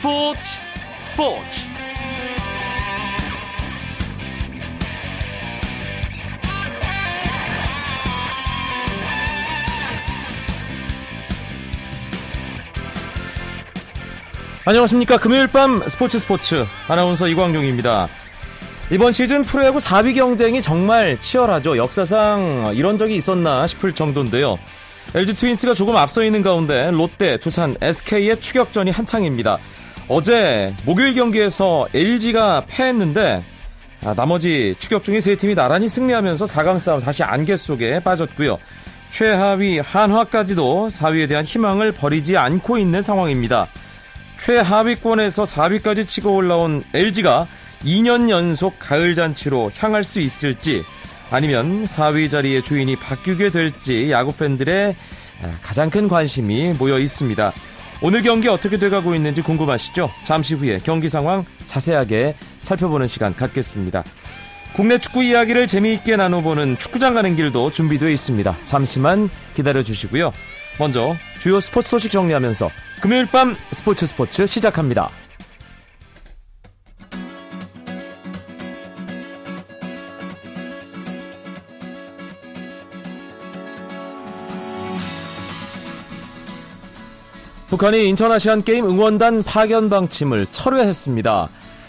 스포츠 스포츠. 안녕하십니까. 금요일 밤 스포츠 스포츠. 아나운서 이광용입니다. 이번 시즌 프로야구 4위 경쟁이 정말 치열하죠. 역사상 이런 적이 있었나 싶을 정도인데요. LG 트윈스가 조금 앞서 있는 가운데 롯데, 두산, SK의 추격전이 한창입니다. 어제 목요일 경기에서 LG가 패했는데 아, 나머지 추격 중에 세 팀이 나란히 승리하면서 4강 싸움 다시 안개 속에 빠졌고요. 최하위 한화까지도 4위에 대한 희망을 버리지 않고 있는 상황입니다. 최하위권에서 4위까지 치고 올라온 LG가 2년 연속 가을 잔치로 향할 수 있을지 아니면 4위 자리의 주인이 바뀌게 될지 야구 팬들의 가장 큰 관심이 모여 있습니다. 오늘 경기 어떻게 돼가고 있는지 궁금하시죠? 잠시 후에 경기 상황 자세하게 살펴보는 시간 갖겠습니다. 국내 축구 이야기를 재미있게 나눠보는 축구장 가는 길도 준비되어 있습니다. 잠시만 기다려 주시고요. 먼저 주요 스포츠 소식 정리하면서 금요일 밤 스포츠 스포츠 시작합니다. 북한이 인천 아시안 게임 응원단 파견 방침을 철회했습니다.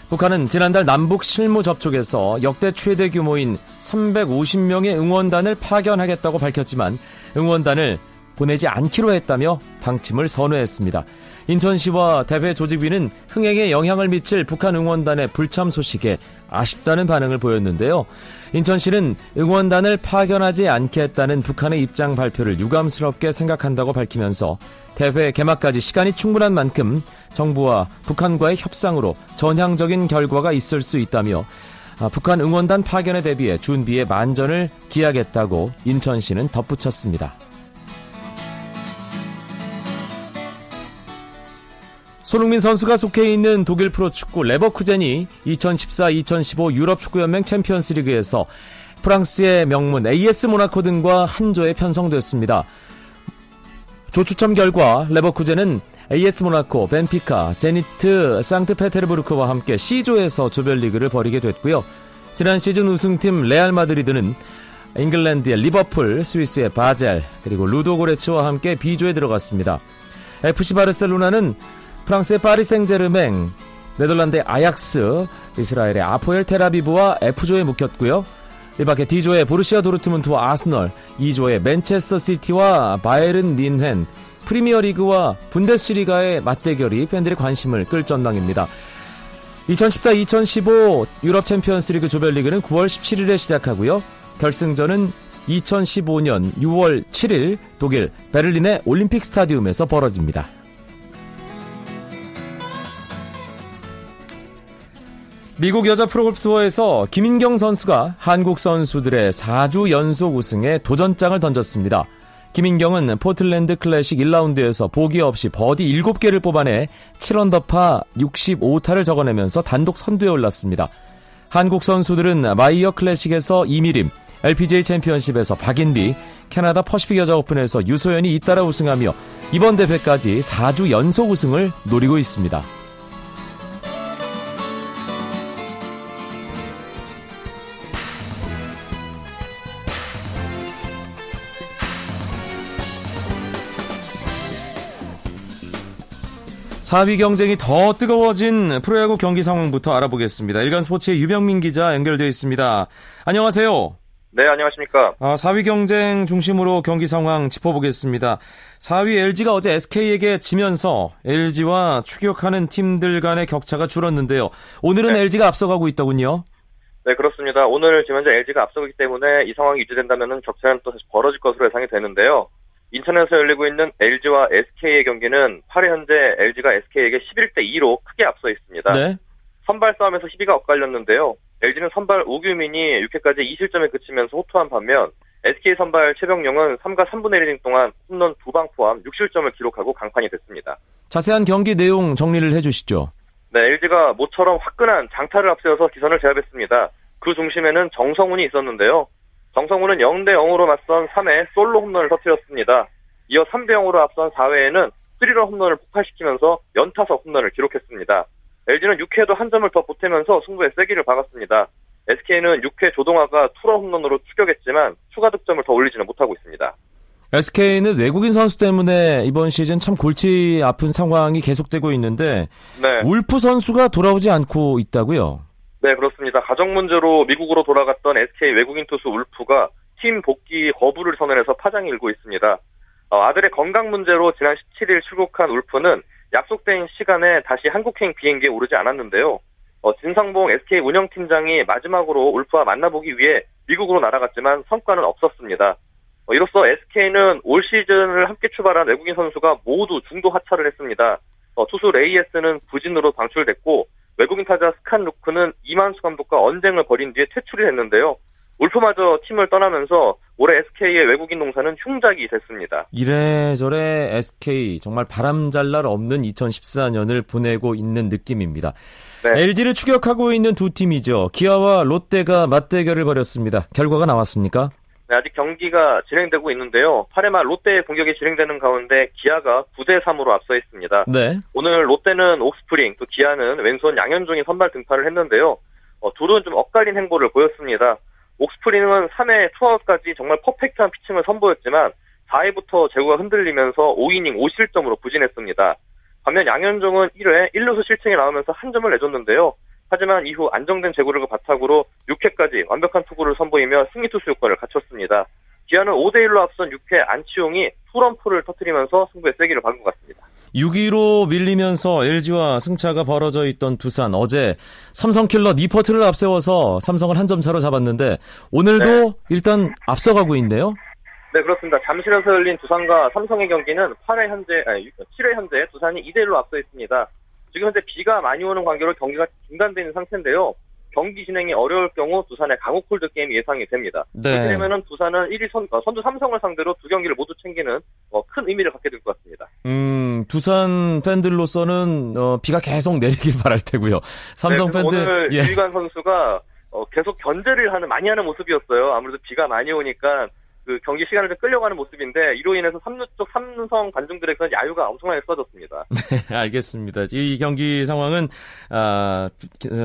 북한은 지난달 남북 실무 접촉에서 역대 최대 규모인 350명의 응원단을 파견하겠다고 밝혔지만 응원단을 보내지 않기로 했다며 방침을 선회했습니다. 인천시와 대회 조직위는 흥행에 영향을 미칠 북한 응원단의 불참 소식에 아쉽다는 반응을 보였는데요. 인천시는 응원단을 파견하지 않겠다는 북한의 입장 발표를 유감스럽게 생각한다고 밝히면서 대회 개막까지 시간이 충분한 만큼 정부와 북한과의 협상으로 전향적인 결과가 있을 수 있다며 아, 북한 응원단 파견에 대비해 준비에 만전을 기하겠다고 인천시는 덧붙였습니다. 손흥민 선수가 속해 있는 독일 프로축구 레버쿠젠이 2014-2015 유럽 축구연맹 챔피언스리그에서 프랑스의 명문 AS 모나코 등과 한 조에 편성됐습니다. 조추첨 결과 레버쿠젠은 AS 모나코, 벤피카, 제니트, 상트페테르부르크와 함께 C조에서 조별리그를 벌이게 됐고요. 지난 시즌 우승팀 레알 마드리드는 잉글랜드의 리버풀, 스위스의 바젤, 그리고 루도고레츠와 함께 B조에 들어갔습니다. FC 바르셀로나는 프랑스의 파리 생제르맹, 네덜란드의 아약스, 이스라엘의 아포엘 텔아비브와 F조에 묶였고요. 이 밖에 D조의 보루시아 도르트문트와 아스널, 2조의 맨체스터 시티와 바이른 린헨, 프리미어리그와 분데스리가의 맞대결이 팬들의 관심을 끌 전망입니다. 2014-2015 유럽 챔피언스리그 조별리그는 9월 17일에 시작하고요. 결승전은 2015년 6월 7일 독일 베를린의 올림픽 스타디움에서 벌어집니다. 미국 여자 프로골프 투어에서 김인경 선수가 한국 선수들의 4주 연속 우승에 도전장을 던졌습니다. 김인경은 포틀랜드 클래식 1라운드에서 보기 없이 버디 7개를 뽑아내 7언더파 65타를 적어내면서 단독 선두에 올랐습니다. 한국 선수들은 마이어 클래식에서 이미림, LPGA 챔피언십에서 박인비, 캐나다 퍼시픽 여자 오픈에서 유소연이 잇따라 우승하며 이번 대회까지 4주 연속 우승을 노리고 있습니다. 사위 경쟁이 더 뜨거워진 프로야구 경기 상황부터 알아보겠습니다. 일간 스포츠의 유병민 기자 연결되어 있습니다. 안녕하세요. 네, 안녕하십니까. 아, 4위 경쟁 중심으로 경기 상황 짚어보겠습니다. 4위 LG가 어제 SK에게 지면서 LG와 추격하는 팀들 간의 격차가 줄었는데요. 오늘은 네. LG가 앞서가고 있더군요. 네, 그렇습니다. 오늘 지금 현재 LG가 앞서기 때문에 이 상황이 유지된다면 격차는 또 다시 벌어질 것으로 예상이 되는데요. 인천에서 열리고 있는 LG와 SK의 경기는 8회 현재 LG가 SK에게 11대 2로 크게 앞서 있습니다. 네. 선발 싸움에서 희비가 엇갈렸는데요. LG는 선발 오규민이 6회까지 2실점에 그치면서 호투한 반면 SK 선발 최병용은 3가 3분의 1이닝 동안 홈런 2방 포함 6실점을 기록하고 강판이 됐습니다. 자세한 경기 내용 정리를 해주시죠. 네, LG가 모처럼 화끈한 장타를 앞세워서 기선을 제압했습니다. 그 중심에는 정성훈이 있었는데요. 정성훈은 0대 0으로 맞선 3회 솔로 홈런을 터뜨렸습니다. 이어 3대 0으로 앞선 4회에는 3런 홈런을 폭발시키면서 연타석 홈런을 기록했습니다. LG는 6회에도 한 점을 더 보태면서 승부에 세기를 박았습니다. SK는 6회 조동화가 투런 홈런으로 추격했지만 추가 득점을 더 올리지는 못하고 있습니다. SK는 외국인 선수 때문에 이번 시즌 참 골치 아픈 상황이 계속되고 있는데 네. 울프 선수가 돌아오지 않고 있다고요? 네, 그렇습니다. 가정 문제로 미국으로 돌아갔던 SK 외국인 투수 울프가 팀 복귀 거부를 선언해서 파장이 일고 있습니다. 어, 아들의 건강 문제로 지난 17일 출국한 울프는 약속된 시간에 다시 한국행 비행기에 오르지 않았는데요. 어, 진상봉 SK 운영팀장이 마지막으로 울프와 만나보기 위해 미국으로 날아갔지만 성과는 없었습니다. 어, 이로써 SK는 올 시즌을 함께 출발한 외국인 선수가 모두 중도 하차를 했습니다. 어, 투수 레이에스는 부진으로 방출됐고 외국인 타자 스캇 루크는 이만수 감독과 언쟁을 벌인 뒤에 퇴출이 됐는데요. 울프마저 팀을 떠나면서 올해 SK의 외국인 농사는 흉작이 됐습니다. 이래저래 SK 정말 바람잘 날 없는 2014년을 보내고 있는 느낌입니다. 네. LG를 추격하고 있는 두 팀이죠. 기아와 롯데가 맞대결을 벌였습니다. 결과가 나왔습니까? 네, 아직 경기가 진행되고 있는데요. 8회 말 롯데의 공격이 진행되는 가운데 기아가 9대 3으로 앞서 있습니다. 네. 오늘 롯데는 옥스프링, 또 기아는 왼손 양현종이 선발 등판을 했는데요. 어, 둘은 좀 엇갈린 행보를 보였습니다. 옥스프링은 3회 투아웃까지 정말 퍼펙트한 피칭을 선보였지만 4회부터 제구가 흔들리면서 5이닝 5실점으로 부진했습니다. 반면 양현종은 1회 1루수 실책이 나오면서 한 점을 내줬는데요. 하지만 이후 안정된 제구를 바탕으로 6회까지 완벽한 투구를 선보이며 승리 투수 효과를 갖췄습니다. 기아는 5대1로 앞선 6회 안치용이 투런포를 터뜨리면서 승부의 세기를 받은 것 같습니다. 6위로 밀리면서 LG와 승차가 벌어져 있던 두산 어제 삼성킬러 니퍼트를 앞세워서 삼성을 한 점 차로 잡았는데 오늘도 네. 일단 앞서가고 있네요. 네 그렇습니다. 잠실에서 열린 두산과 삼성의 경기는 8회 현재 아니 7회 현재 두산이 2대 1로 앞서 있습니다. 지금 현재 비가 많이 오는 관계로 경기가 중단되는 상태인데요. 경기 진행이 어려울 경우 두산의 강호 콜드 게임이 예상이 됩니다. 네. 그렇게 되면 두산은 1위 선, 어, 선두 삼성을 상대로 두 경기를 모두 챙기는 어, 큰 의미를 갖게 될 것 같습니다. 음, 두산 팬들로서는 어, 비가 계속 내리길 바랄 테고요. 삼성 네, 팬들 오늘 예. 유희관 선수가 어, 계속 견제를 하는 많이 하는 모습이었어요. 아무래도 비가 많이 오니까 그 경기 시간을 좀 끌려가는 모습인데 이로 인해서 삼루 쪽 삼성 관중들에게서 야유가 엄청나게 쏟아졌습니다. 네, 알겠습니다. 이 경기 상황은 아,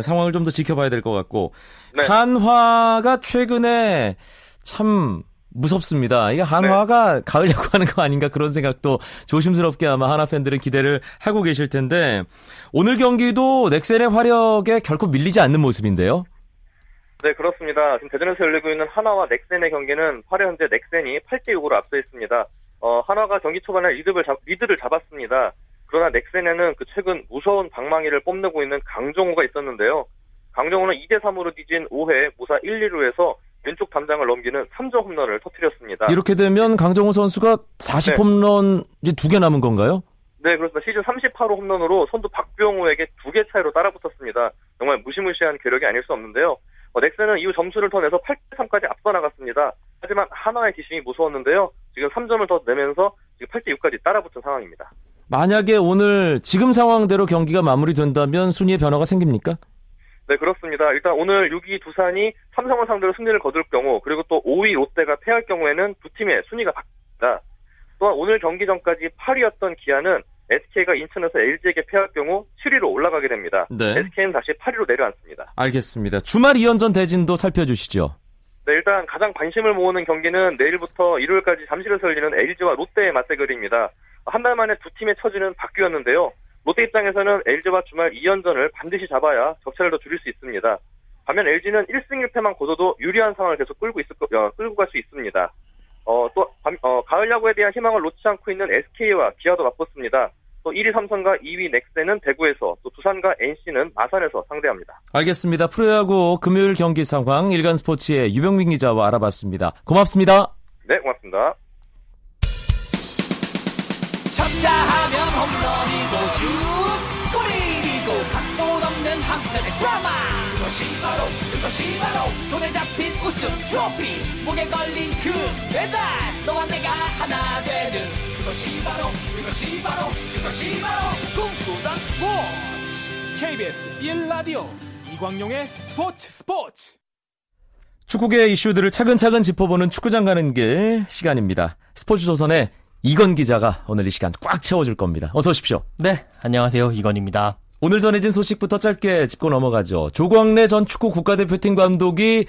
상황을 좀 더 지켜봐야 될 것 같고 네. 한화가 최근에 참 무섭습니다. 이게 한화가 네. 가을 야구하는 거 아닌가 그런 생각도 조심스럽게 아마 한화 팬들은 기대를 하고 계실 텐데 오늘 경기도 넥센의 화력에 결코 밀리지 않는 모습인데요. 네, 그렇습니다. 지금 대전에서 열리고 있는 하나와 넥센의 경기는 8회 현재 넥센이 8대 6으로 앞서 있습니다. 어, 하나가 경기 초반에 리드를, 잡, 리드를 잡았습니다. 그러나 넥센에는 그 최근 무서운 방망이를 뽐내고 있는 강정호가 있었는데요. 강정호는 2대 3으로 뒤진 5회 무사 1, 2루에서 왼쪽 담장을 넘기는 3점 홈런을 터뜨렸습니다. 이렇게 되면 강정호 선수가 40 네. 홈런 이제 두개 남은 건가요? 네, 그렇습니다. 시즌 38호 홈런으로 선두 박병호에게 두 개 차이로 따라붙었습니다. 정말 무시무시한 괴력이 아닐 수 없는데요. 어, 넥슨은 이후 점수를 더 내서 8대 3까지 앞서 나갔습니다. 하지만 하나의 기심이 무서웠는데요. 지금 3점을 더 내면서 지금 8대 6까지 따라붙은 상황입니다. 만약에 오늘 지금 상황대로 경기가 마무리된다면 순위의 변화가 생깁니까? 네, 그렇습니다. 일단 오늘 6위 두산이 삼성을 상대로 승리를 거둘 경우, 그리고 또 5위 롯데가 패할 경우에는 두 팀의 순위가 바뀝니다. 또한 오늘 경기 전까지 8위였던 기아는 SK가 인천에서 LG에게 패할 경우 7위로 올라가게 됩니다. 네. SK는 다시 8위로 내려앉습니다. 알겠습니다. 주말 2연전 대진도 살펴주시죠. 네, 일단 가장 관심을 모으는 경기는 내일부터 일요일까지 잠실에서 열리는 LG와 롯데의 맞대결입니다. 한 달 만에 두 팀의 처지는 바뀌었는데요. 롯데 입장에서는 LG와 주말 2연전을 반드시 잡아야 적차를 더 줄일 수 있습니다. 반면 LG는 1승 1패만 거둬도 유리한 상황을 계속 끌고 있을 어, 끌고 갈 수 있습니다. 어, 또, 어, 가을 야구에 대한 희망을 놓지 않고 있는 SK와 기아도 맞붙습니다. 또 1위 삼성과 2위 넥센은 대구에서 또 두산과 NC는 마산에서 상대합니다. 알겠습니다. 프로야구 금요일 경기 상황 일간 스포츠의 유병민 기자와 알아봤습니다. 고맙습니다. 네, 고맙습니다. 쳤다 하면 홈런이고 슛 한편의 드라마 그것이 바로 그것이 바로 손에 잡힌 우승 트로피 목에 걸린 그 배달 너와 내가 하나 되는 그것이 바로 그것이 바로 그것이 바로 꿈꾸던 스포츠 KBS 1라디오 이광용의 스포츠 스포츠 축구계 이슈들을 차근차근 짚어보는 축구장 가는 길 시간입니다. 스포츠 조선의 이건 기자가 오늘 이 시간 꽉 채워줄 겁니다. 어서 오십시오. 네, 안녕하세요. 이건입니다. 오늘 전해진 소식부터 짧게 짚고 넘어가죠. 조광래 전 축구 국가대표팀 감독이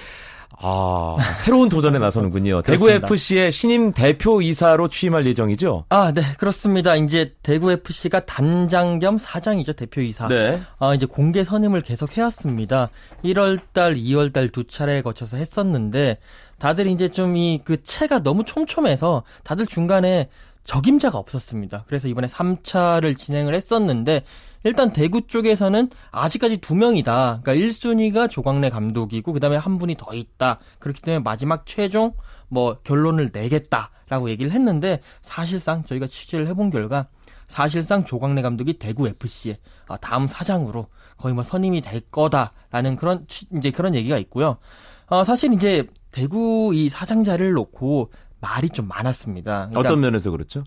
아, 새로운 도전에 나서는군요. 대구 FC의 신임 대표 이사로 취임할 예정이죠? 아, 네, 그렇습니다. 이제 대구 FC가 단장 겸 사장이죠, 대표 이사. 네. 아, 이제 공개 선임을 계속 해왔습니다. 1월 달, 2월 달 두 차례에 거쳐서 했었는데, 다들 이제 좀 이 그 채가 너무 촘촘해서 다들 중간에 적임자가 없었습니다. 그래서 이번에 3차를 진행을 했었는데, 일단 대구 쪽에서는 아직까지 두 명이다. 그러니까 1순위가 조광래 감독이고 그다음에 한 분이 더 있다. 그렇기 때문에 마지막 최종 뭐 결론을 내겠다라고 얘기를 했는데 사실상 저희가 취재를 해본 결과 사실상 조광래 감독이 대구 FC의 아, 다음 사장으로 거의 뭐 선임이 될 거다라는 그런 이제 그런 얘기가 있고요. 어, 사실 이제 대구 이 사장 자리를 놓고 말이 좀 많았습니다. 그러니까 어떤 면에서 그렇죠?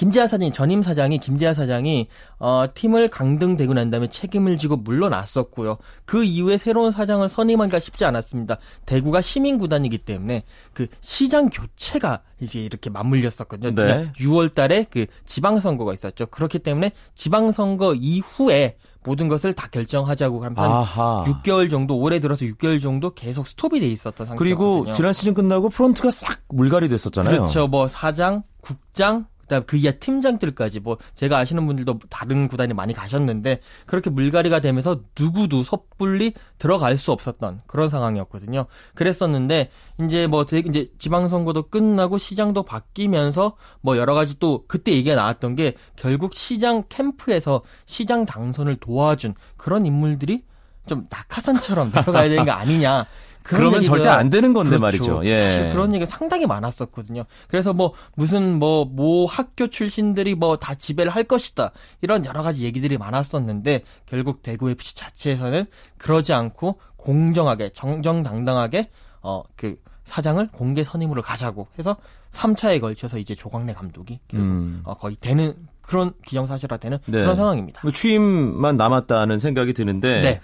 김재하 사장이 전임 사장이 김재하 사장이 어, 팀을 강등되고 난 다음에 책임을 지고 물러났었고요. 그 이후에 새로운 사장을 선임하기가 쉽지 않았습니다. 대구가 시민 구단이기 때문에 그 시장 교체가 이제 이렇게 맞물렸었거든요. 네. 6월 달에 그 지방 선거가 있었죠. 그렇기 때문에 지방 선거 이후에 모든 것을 다 결정하자고 한 아하. 6개월 정도 올해 들어서 6개월 정도 계속 스톱이 돼 있었던 상태거든요. 그리고 지난 시즌 끝나고 프론트가 싹 물갈이 됐었잖아요. 그렇죠. 뭐 사장, 국장, 그다음 그 이하 팀장들까지 뭐 제가 아시는 분들도 다른 구단에 많이 가셨는데 그렇게 물갈이가 되면서 누구도 섣불리 들어갈 수 없었던 그런 상황이었거든요. 그랬었는데 이제 뭐 되게 이제 지방선거도 끝나고 시장도 바뀌면서 뭐 여러 가지 또 그때 얘기가 나왔던 게 결국 시장 캠프에서 시장 당선을 도와준 그런 인물들이 좀 낙하산처럼 내려가야 되는 거 아니냐. 그러면 절대 안 되는 건데 그렇죠. 말이죠. 예. 사실 그런 얘기가 상당히 많았었거든요. 그래서 뭐 무슨 뭐모 학교 출신들이 뭐 다 지배를 할 것이다 이런 여러 가지 얘기들이 많았었는데 결국 대구 FC 자체에서는 그러지 않고 공정하게 정정당당하게 어 그 사장을 공개 선임으로 가자고 해서 3차에 걸쳐서 이제 조광래 감독이 음. 어, 거의 되는 그런 기정사실화되는 네. 그런 상황입니다. 뭐 취임만 남았다는 생각이 드는데 네.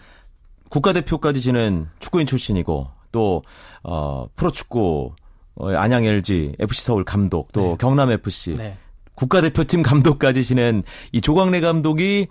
국가대표까지 지낸 축구인 출신이고 또 어, 프로축구 어, 안양 LG, FC 서울 감독, 또 네. 경남 FC 네. 국가대표팀 감독까지 지낸 이 조광래 감독이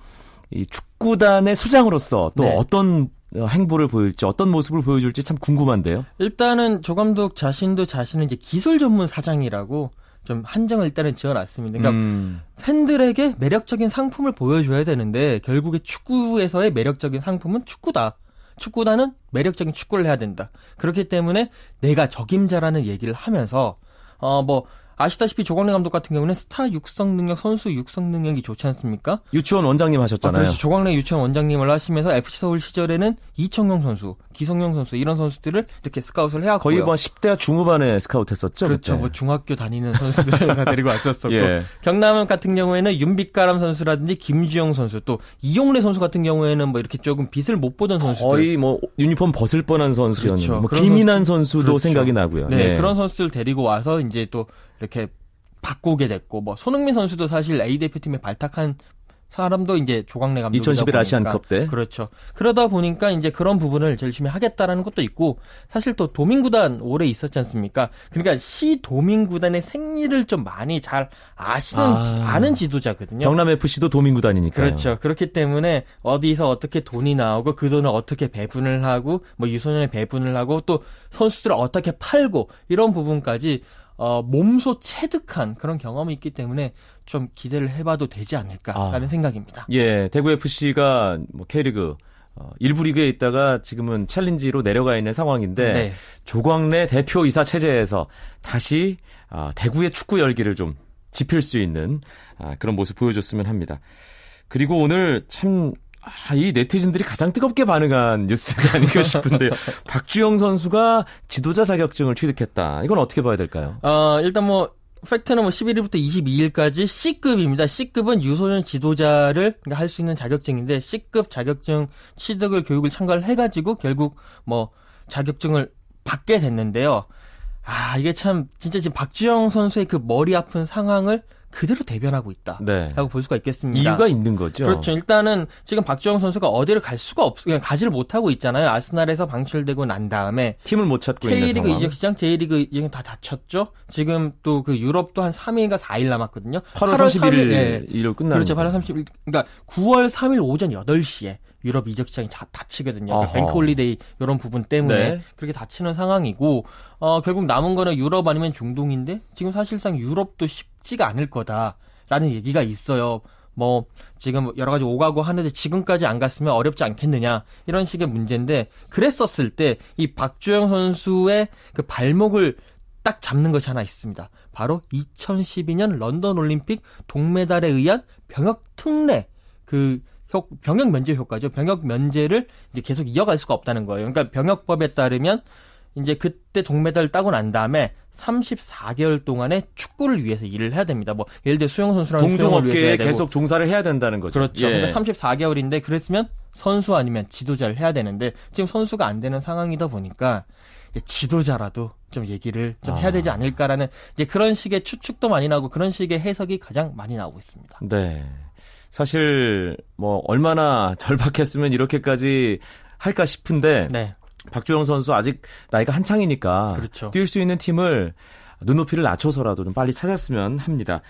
이 축구단의 수장으로서 또 네. 어떤 행보를 보일지 어떤 모습을 보여줄지 참 궁금한데요. 일단은 조 감독 자신도 자신은 이제 기술 전문 사장이라고 좀 한정을 일단은 지어놨습니다. 그러니까 음. 팬들에게 매력적인 상품을 보여줘야 되는데 결국에 축구에서의 매력적인 상품은 축구다. 축구단은 매력적인 축구를 해야 된다. 그렇기 때문에 내가 적임자라는 얘기를 하면서 어뭐 아시다시피 조광래 감독 같은 경우는 스타 육성 능력, 선수 육성 능력이 좋지 않습니까? 유치원 원장님 하셨잖아요. 아, 그래서 조광래 유치원 원장님을 하시면서 FC 서울 시절에는 이청용 선수, 기성용 선수 이런 선수들을 이렇게 스카웃을 해왔고요. 거의 뭐 10대 중후반에 스카웃했었죠. 그렇죠. 그때. 뭐 중학교 다니는 선수들을 다 데리고 왔었었고 예. 경남 같은 경우에는 윤빛가람 선수라든지 김주영 선수 또 이용래 선수 같은 경우에는 뭐 이렇게 조금 빛을 못 보던 선수들 거의 뭐 유니폼 벗을 뻔한 선수였는데 그렇죠. 뭐 김인한 선수, 도 그렇죠. 생각이 나고요. 네, 네, 그런 선수들 데리고 와서 이제 또 이렇게 바꾸게 됐고 뭐 손흥민 선수도 사실 A 대표팀에 발탁한 사람도 이제 조광래 감독 2011 아시안컵 때 그렇죠. 그러다 보니까 이제 그런 부분을 열심히 하겠다라는 것도 있고 사실 또 도민구단 오래 있었지 않습니까? 그러니까 시 도민구단의 생리를 좀 많이 잘 아시는 아, 아는 지도자거든요. 경남 FC도 도민구단이니까 그렇죠. 그렇기 때문에 어디서 어떻게 돈이 나오고 그 돈을 어떻게 배분을 하고 뭐 유소년에 배분을 하고 또 선수들을 어떻게 팔고 이런 부분까지 어, 몸소 체득한 그런 경험이 있기 때문에 좀 기대를 해봐도 되지 않을까라는 아. 생각입니다. 예, 대구 FC가 뭐 K리그 어, 일부 리그에 있다가 지금은 챌린지로 내려가 있는 상황인데 네. 조광래 대표 이사 체제에서 다시 아, 대구의 축구 열기를 좀 지필 수 있는 아, 그런 모습 보여줬으면 합니다. 그리고 오늘 참 아, 이 네티즌들이 가장 뜨겁게 반응한 뉴스가 아닌가 싶은데요. 박주영 선수가 지도자 자격증을 취득했다. 이건 어떻게 봐야 될까요? 어, 일단 뭐 팩트는 뭐 11일부터 22일까지 C급입니다. C급은 유소년 지도자를 그러니까 할수 있는 자격증인데 C급 자격증 취득을 교육을 참가를 해가지고 결국 뭐 자격증을 받게 됐는데요. 아 이게 참 진짜 지금 박주영 선수의 그 머리 아픈 상황을 그대로 대변하고 있다라고 네. 볼 수가 있겠습니다. 이유가 있는 거죠. 그렇죠. 일단은 지금 박주영 선수가 어디를 갈 수가 없, 그냥 가지를 못하고 있잖아요. 아스날에서 방출되고 난 다음에 팀을 못 찾고 있는 K리그 상황. 이적 시장, J리그 이적 다 닫혔죠. 지금 또 그 유럽도 한 3일인가 4일 남았거든요. 8월 8월 31일 예. 일로 끝나는 그렇죠. 8월 30일. 그러니까 9월 3일 오전 8시에 유럽 이적 시장이 다 닫히거든요. 그러니까. bank holiday 이런 부분 때문에 네. 그렇게 닫히는 상황이고 어 결국 남은 거는 유럽 아니면 중동인데 지금 사실상 유럽도 쉽지가 않을 거다라는 얘기가 있어요. 뭐 지금 여러 가지 오가고 하는데 지금까지 안 갔으면 어렵지 않겠느냐 이런 식의 문제인데 그랬었을 때 이 박주영 선수의 그 발목을 딱 잡는 것이 하나 있습니다. 바로 2012년 런던 올림픽 동메달에 의한 병역 특례 그 효, 병역 면제 효과죠. 병역 면제를 이제 계속 이어갈 수가 없다는 거예요. 그러니까 병역법에 따르면 이제 그때 동메달을 따고 난 다음에 34개월 동안의 축구를 위해서 일을 해야 됩니다. 뭐 예를 들어 수영 위해서 동종업계에 계속 종사를 해야 된다는 거죠. 그렇죠. 예. 그러니까 34개월인데 그랬으면 선수 아니면 지도자를 해야 되는데 지금 선수가 안 되는 상황이다 보니까 지도자라도 좀 얘기를 좀 해야 되지 아. 않을까라는 이제 그런 식의 추측도 많이 나오고 그런 식의 해석이 가장 많이 나오고 있습니다. 네. 사실 뭐 얼마나 절박했으면 이렇게까지 할까 싶은데 네. 박주영 선수 아직 나이가 한창이니까 그렇죠. 뛸 수 있는 팀을 눈높이를 낮춰서라도 좀 빨리 찾았으면 합니다.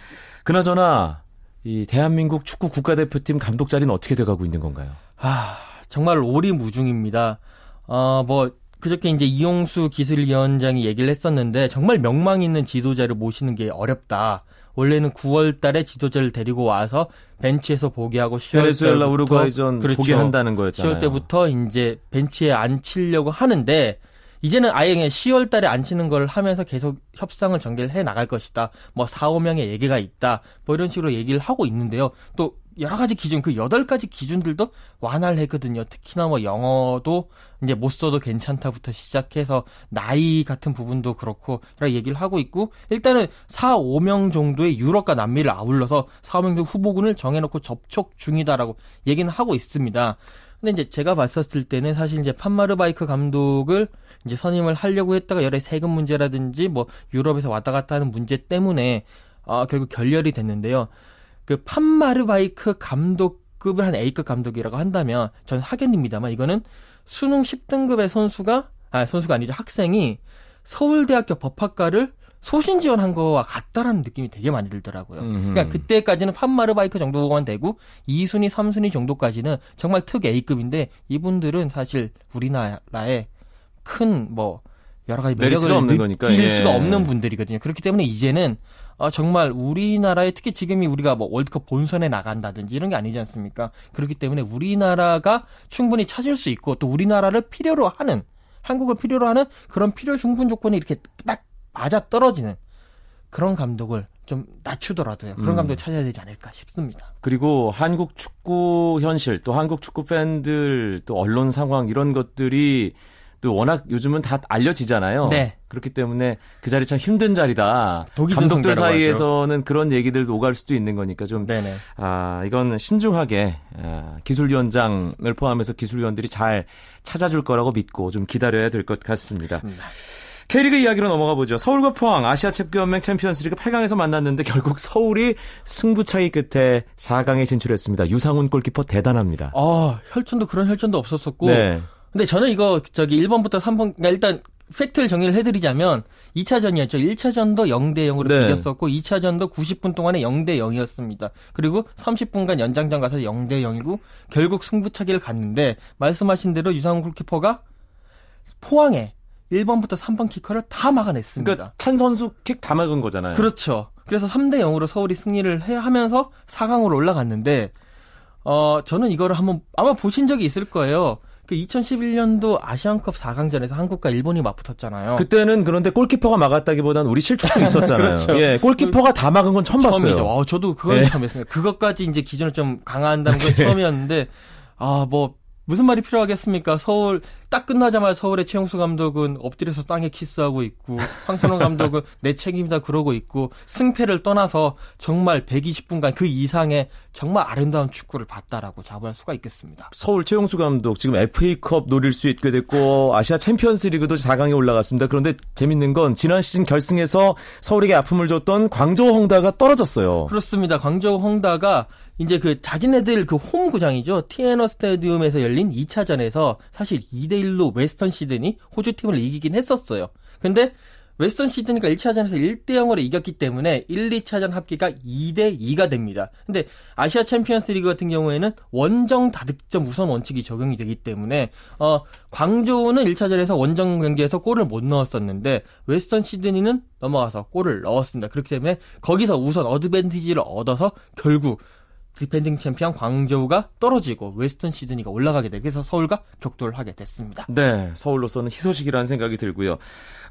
그나저나 이 대한민국 축구 국가대표팀 감독 자리는 어떻게 돼가고 있는 건가요? 아, 정말 오리무중입니다. 어, 뭐, 그저께 이제 이용수 기술위원장이 얘기를 했었는데, 정말 명망 있는 지도자를 모시는 게 어렵다. 원래는 9월 달에 지도자를 데리고 와서 벤치에서 보게 하고 10월 베네수엘라 우루과이전 그렇죠. 보게 한다는 거였잖아요. 10월 때부터 이제 벤치에 앉히려고 하는데 이제는 아예 그냥 10월 달에 앉히는 걸 하면서 계속 협상을 전개를 해 나갈 것이다. 뭐 4, 5명의 얘기가 있다. 뭐 이런 식으로 얘기를 하고 있는데요. 또 여러 가지 기준, 그 여덟 가지 기준들도 완화를 했거든요. 특히나 뭐 영어도 이제 못 써도 괜찮다부터 시작해서 나이 같은 부분도 그렇고 여러 얘기를 하고 있고 일단은 4, 5명 정도의 유럽과 남미를 아울러서 4, 5명 정도 후보군을 정해놓고 접촉 중이다라고 얘기는 하고 있습니다. 근데 이제 제가 봤었을 때는 사실 이제 판마르바이크 감독을 이제 선임을 하려고 했다가 여러 세금 문제라든지 뭐 유럽에서 왔다 갔다 하는 문제 때문에 아 결국 결렬이 됐는데요. 그 판마르바이크 감독급을 한 A급 감독이라고 한다면 전 하겠습니다만 이거는 수능 10등급의 선수가 아 선수가 아니죠 학생이 서울대학교 법학과를 소신 지원한 거와 같다라는 느낌이 되게 많이 들더라고요. 음흠. 그러니까 그때까지는 판마르바이크 정도만 되고 2순위, 3순위 정도까지는 정말 특 A급인데 이분들은 사실 우리나라에 큰 뭐 여러 가지 매력을 없는 거니까, 느낄 예. 수가 없는 분들이거든요. 그렇기 때문에 이제는 어, 정말 우리나라에 특히 지금이 우리가 뭐 월드컵 본선에 나간다든지 이런 게 아니지 않습니까? 그렇기 때문에 우리나라가 충분히 찾을 수 있고 또 우리나라를 필요로 하는 한국을 필요로 하는 그런 필요 충분 조건이 이렇게 딱 맞아 떨어지는 그런 감독을 좀 낮추더라도요. 그런 음. 감독을 찾아야 되지 않을까 싶습니다. 그리고 한국 축구 현실 또 한국 축구 팬들 또 언론 상황 이런 것들이 또 워낙 요즘은 다 알려지잖아요. 네. 그렇기 때문에 그 자리 참 힘든 자리다. 감독들 사이에서는 그런 얘기들도 오갈 수도 있는 거니까 좀 네네. 아, 이건 신중하게 아, 기술위원장을 포함해서 기술위원들이 잘 찾아줄 거라고 믿고 좀 기다려야 될 것 같습니다. 맞습니다. K리그 이야기로 넘어가 보죠. 서울과 포항 아시아 체육연맹 챔피언스리그 8강에서 만났는데 결국 서울이 승부차기 끝에 4강에 진출했습니다. 유상훈 골키퍼 대단합니다. 아, 혈전도 그런 혈전도 없었었고. 네. 근데 저는 이거 저기 1번부터 3번 그러니까 일단 팩트를 정리를 해드리자면 2차전이었죠. 1차전도 0대 0으로 네. 이겼었고 2차전도 90분 동안에 0대 0이었습니다. 그리고 30분간 연장전 가서 0대 0이고 결국 승부차기를 갔는데 말씀하신 대로 유상훈 골키퍼가 포항에 1번부터 3번 키커를 다 막아냈습니다. 그러니까 찬 선수 킥 다 막은 거잖아요. 그렇죠. 그래서 3대 0으로 서울이 승리를 해 하면서 4강으로 올라갔는데 어 저는 이거를 한번 아마 보신 적이 있을 거예요. 그 2011년도 아시안컵 4강전에서 한국과 일본이 맞붙었잖아요. 그때는 그런데 골키퍼가 막았다기보다는 우리 실축도 있었잖아요. 그렇죠. 예, 골키퍼가 다 막은 건 처음 봤어요. 처음이죠. 어, 저도 그건 네. 처음 했습니다. 그것까지 이제 기준을 좀 강화한다는 건 처음이었는데 아 뭐 무슨 말이 필요하겠습니까? 서울 딱 끝나자마자 서울의 최용수 감독은 엎드려서 땅에 키스하고 있고 황선홍 감독은 내 책임이다 그러고 있고 승패를 떠나서 정말 120분간 그 이상의 정말 아름다운 축구를 봤다라고 자부할 수가 있겠습니다. 서울 최용수 감독 지금 FA컵 노릴 수 있게 됐고 아시아 챔피언스리그도 4강에 올라갔습니다. 그런데 재밌는 건 지난 시즌 결승에서 서울에게 아픔을 줬던 광저우 헝다가 떨어졌어요. 그렇습니다. 광저우 헝다가 이제 그 자기네들 그 홈 구장이죠. 티엔허 스타디움에서 열린 2차전에서 사실 2대 1로 웨스턴 시드니 호주 팀을 이기긴 했었어요. 근데 웨스턴 시드니가 1차전에서 1대 0으로 이겼기 때문에 1, 2차전 합계가 2대 2가 됩니다. 근데 아시아 챔피언스 리그 같은 경우에는 원정 다득점 우선 원칙이 적용이 되기 때문에 어 광저우는 1차전에서 원정 경기에서 골을 못 넣었었는데 웨스턴 시드니는 넘어가서 골을 넣었습니다. 그렇기 때문에 거기서 우선 어드밴티지를 얻어서 결국 defending 챔피언 광저우가 떨어지고 웨스턴 시드니가 올라가게 되고 그래서 서울과 격돌을 하게 됐습니다. 네, 서울로서는 희소식이라는 생각이 들고요.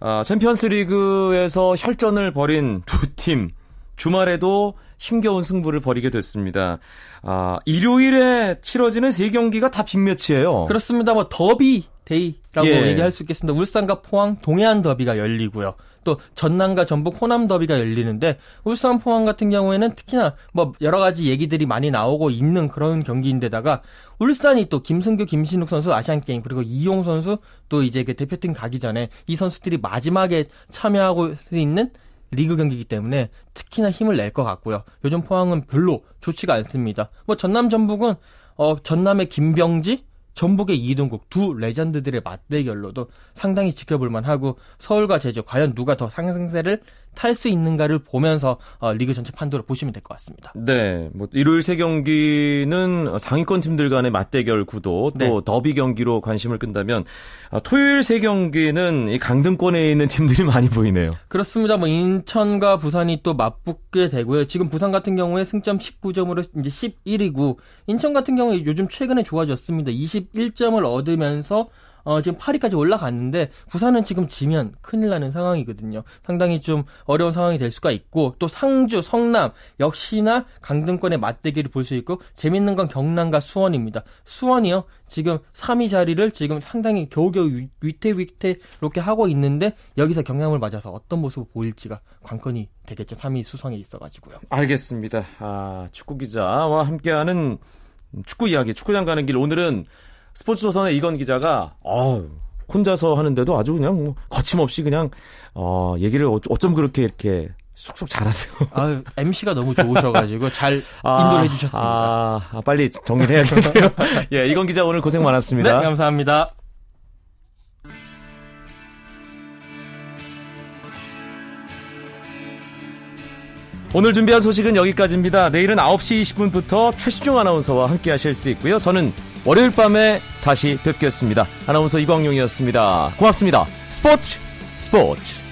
아, 챔피언스 리그에서 혈전을 벌인 두 팀 주말에도 힘겨운 승부를 벌이게 됐습니다. 아, 일요일에 치러지는 세 경기가 다 big match예요. 그렇습니다. 뭐 derby day라고 예. 얘기할 수 있겠습니다. 울산과 포항 동해안 더비가 열리고요. 또 전남과 전북 호남 더비가 열리는데 울산 포항 같은 경우에는 특히나 뭐 여러 가지 얘기들이 많이 나오고 있는 그런 경기인데다가 울산이 또 김승규, 김신욱 선수 아시안 게임 그리고 이용 선수 또 이제 그 대표팀 가기 전에 이 선수들이 마지막에 참여하고 있는 리그 경기이기 때문에 특히나 힘을 낼 것 같고요. 요즘 포항은 별로 좋지가 않습니다. 뭐 전남 전북은 어 전남의 김병지 전북의 이동국 두 레전드들의 맞대결로도 상당히 지켜볼 만하고 서울과 제주 과연 누가 더 상승세를 탈 수 있는가를 보면서 어, 리그 전체 판도를 보시면 될 것 같습니다. 네, 뭐 일요일 세 경기는 상위권 팀들 간의 맞대결 구도 또 네. 더비 경기로 관심을 끈다면 어, 토요일 세 경기는 이 강등권에 있는 팀들이 많이 보이네요. 그렇습니다. 뭐 인천과 부산이 또 맞붙게 되고요. 지금 부산 같은 경우에 승점 19점으로 이제 11위고 인천 같은 경우에 요즘 최근에 좋아졌습니다. 21점을 얻으면서 어, 지금 8위까지 올라갔는데 부산은 지금 지면 큰일 나는 상황이거든요. 상당히 좀 어려운 상황이 될 수가 있고 또 상주, 성남 역시나 강등권의 맞대기를 볼수 있고 재밌는 건 경남과 수원입니다. 수원이요. 지금 3위 자리를 지금 상당히 겨우겨우 위태위태 이렇게 하고 있는데 여기서 경남을 맞아서 어떤 모습을 보일지가 관건이 되겠죠. 3위 수성에 있어가지고요. 알겠습니다. 아, 축구 기자와 함께하는 축구 이야기, 축구장 가는 길 오늘은 스포츠조선의 이건 기자가 어, 혼자서 하는데도 아주 그냥 뭐 거침없이 그냥 어, 얘기를 어쩜 그렇게 이렇게 쑥쑥 잘하세요. 아, MC가 너무 좋으셔가지고 잘 아, 인도를 해주셨습니다. 아, 아, 빨리 정리를 해야겠네요. 예, 이건 기자 오늘 고생 많았습니다. 네, 감사합니다. 오늘 준비한 소식은 여기까지입니다. 내일은 9시 20분부터 최시중 아나운서와 함께 하실 수 있고요. 저는 월요일 밤에 다시 뵙겠습니다. 아나운서 이광용이었습니다. 고맙습니다. 스포츠 스포츠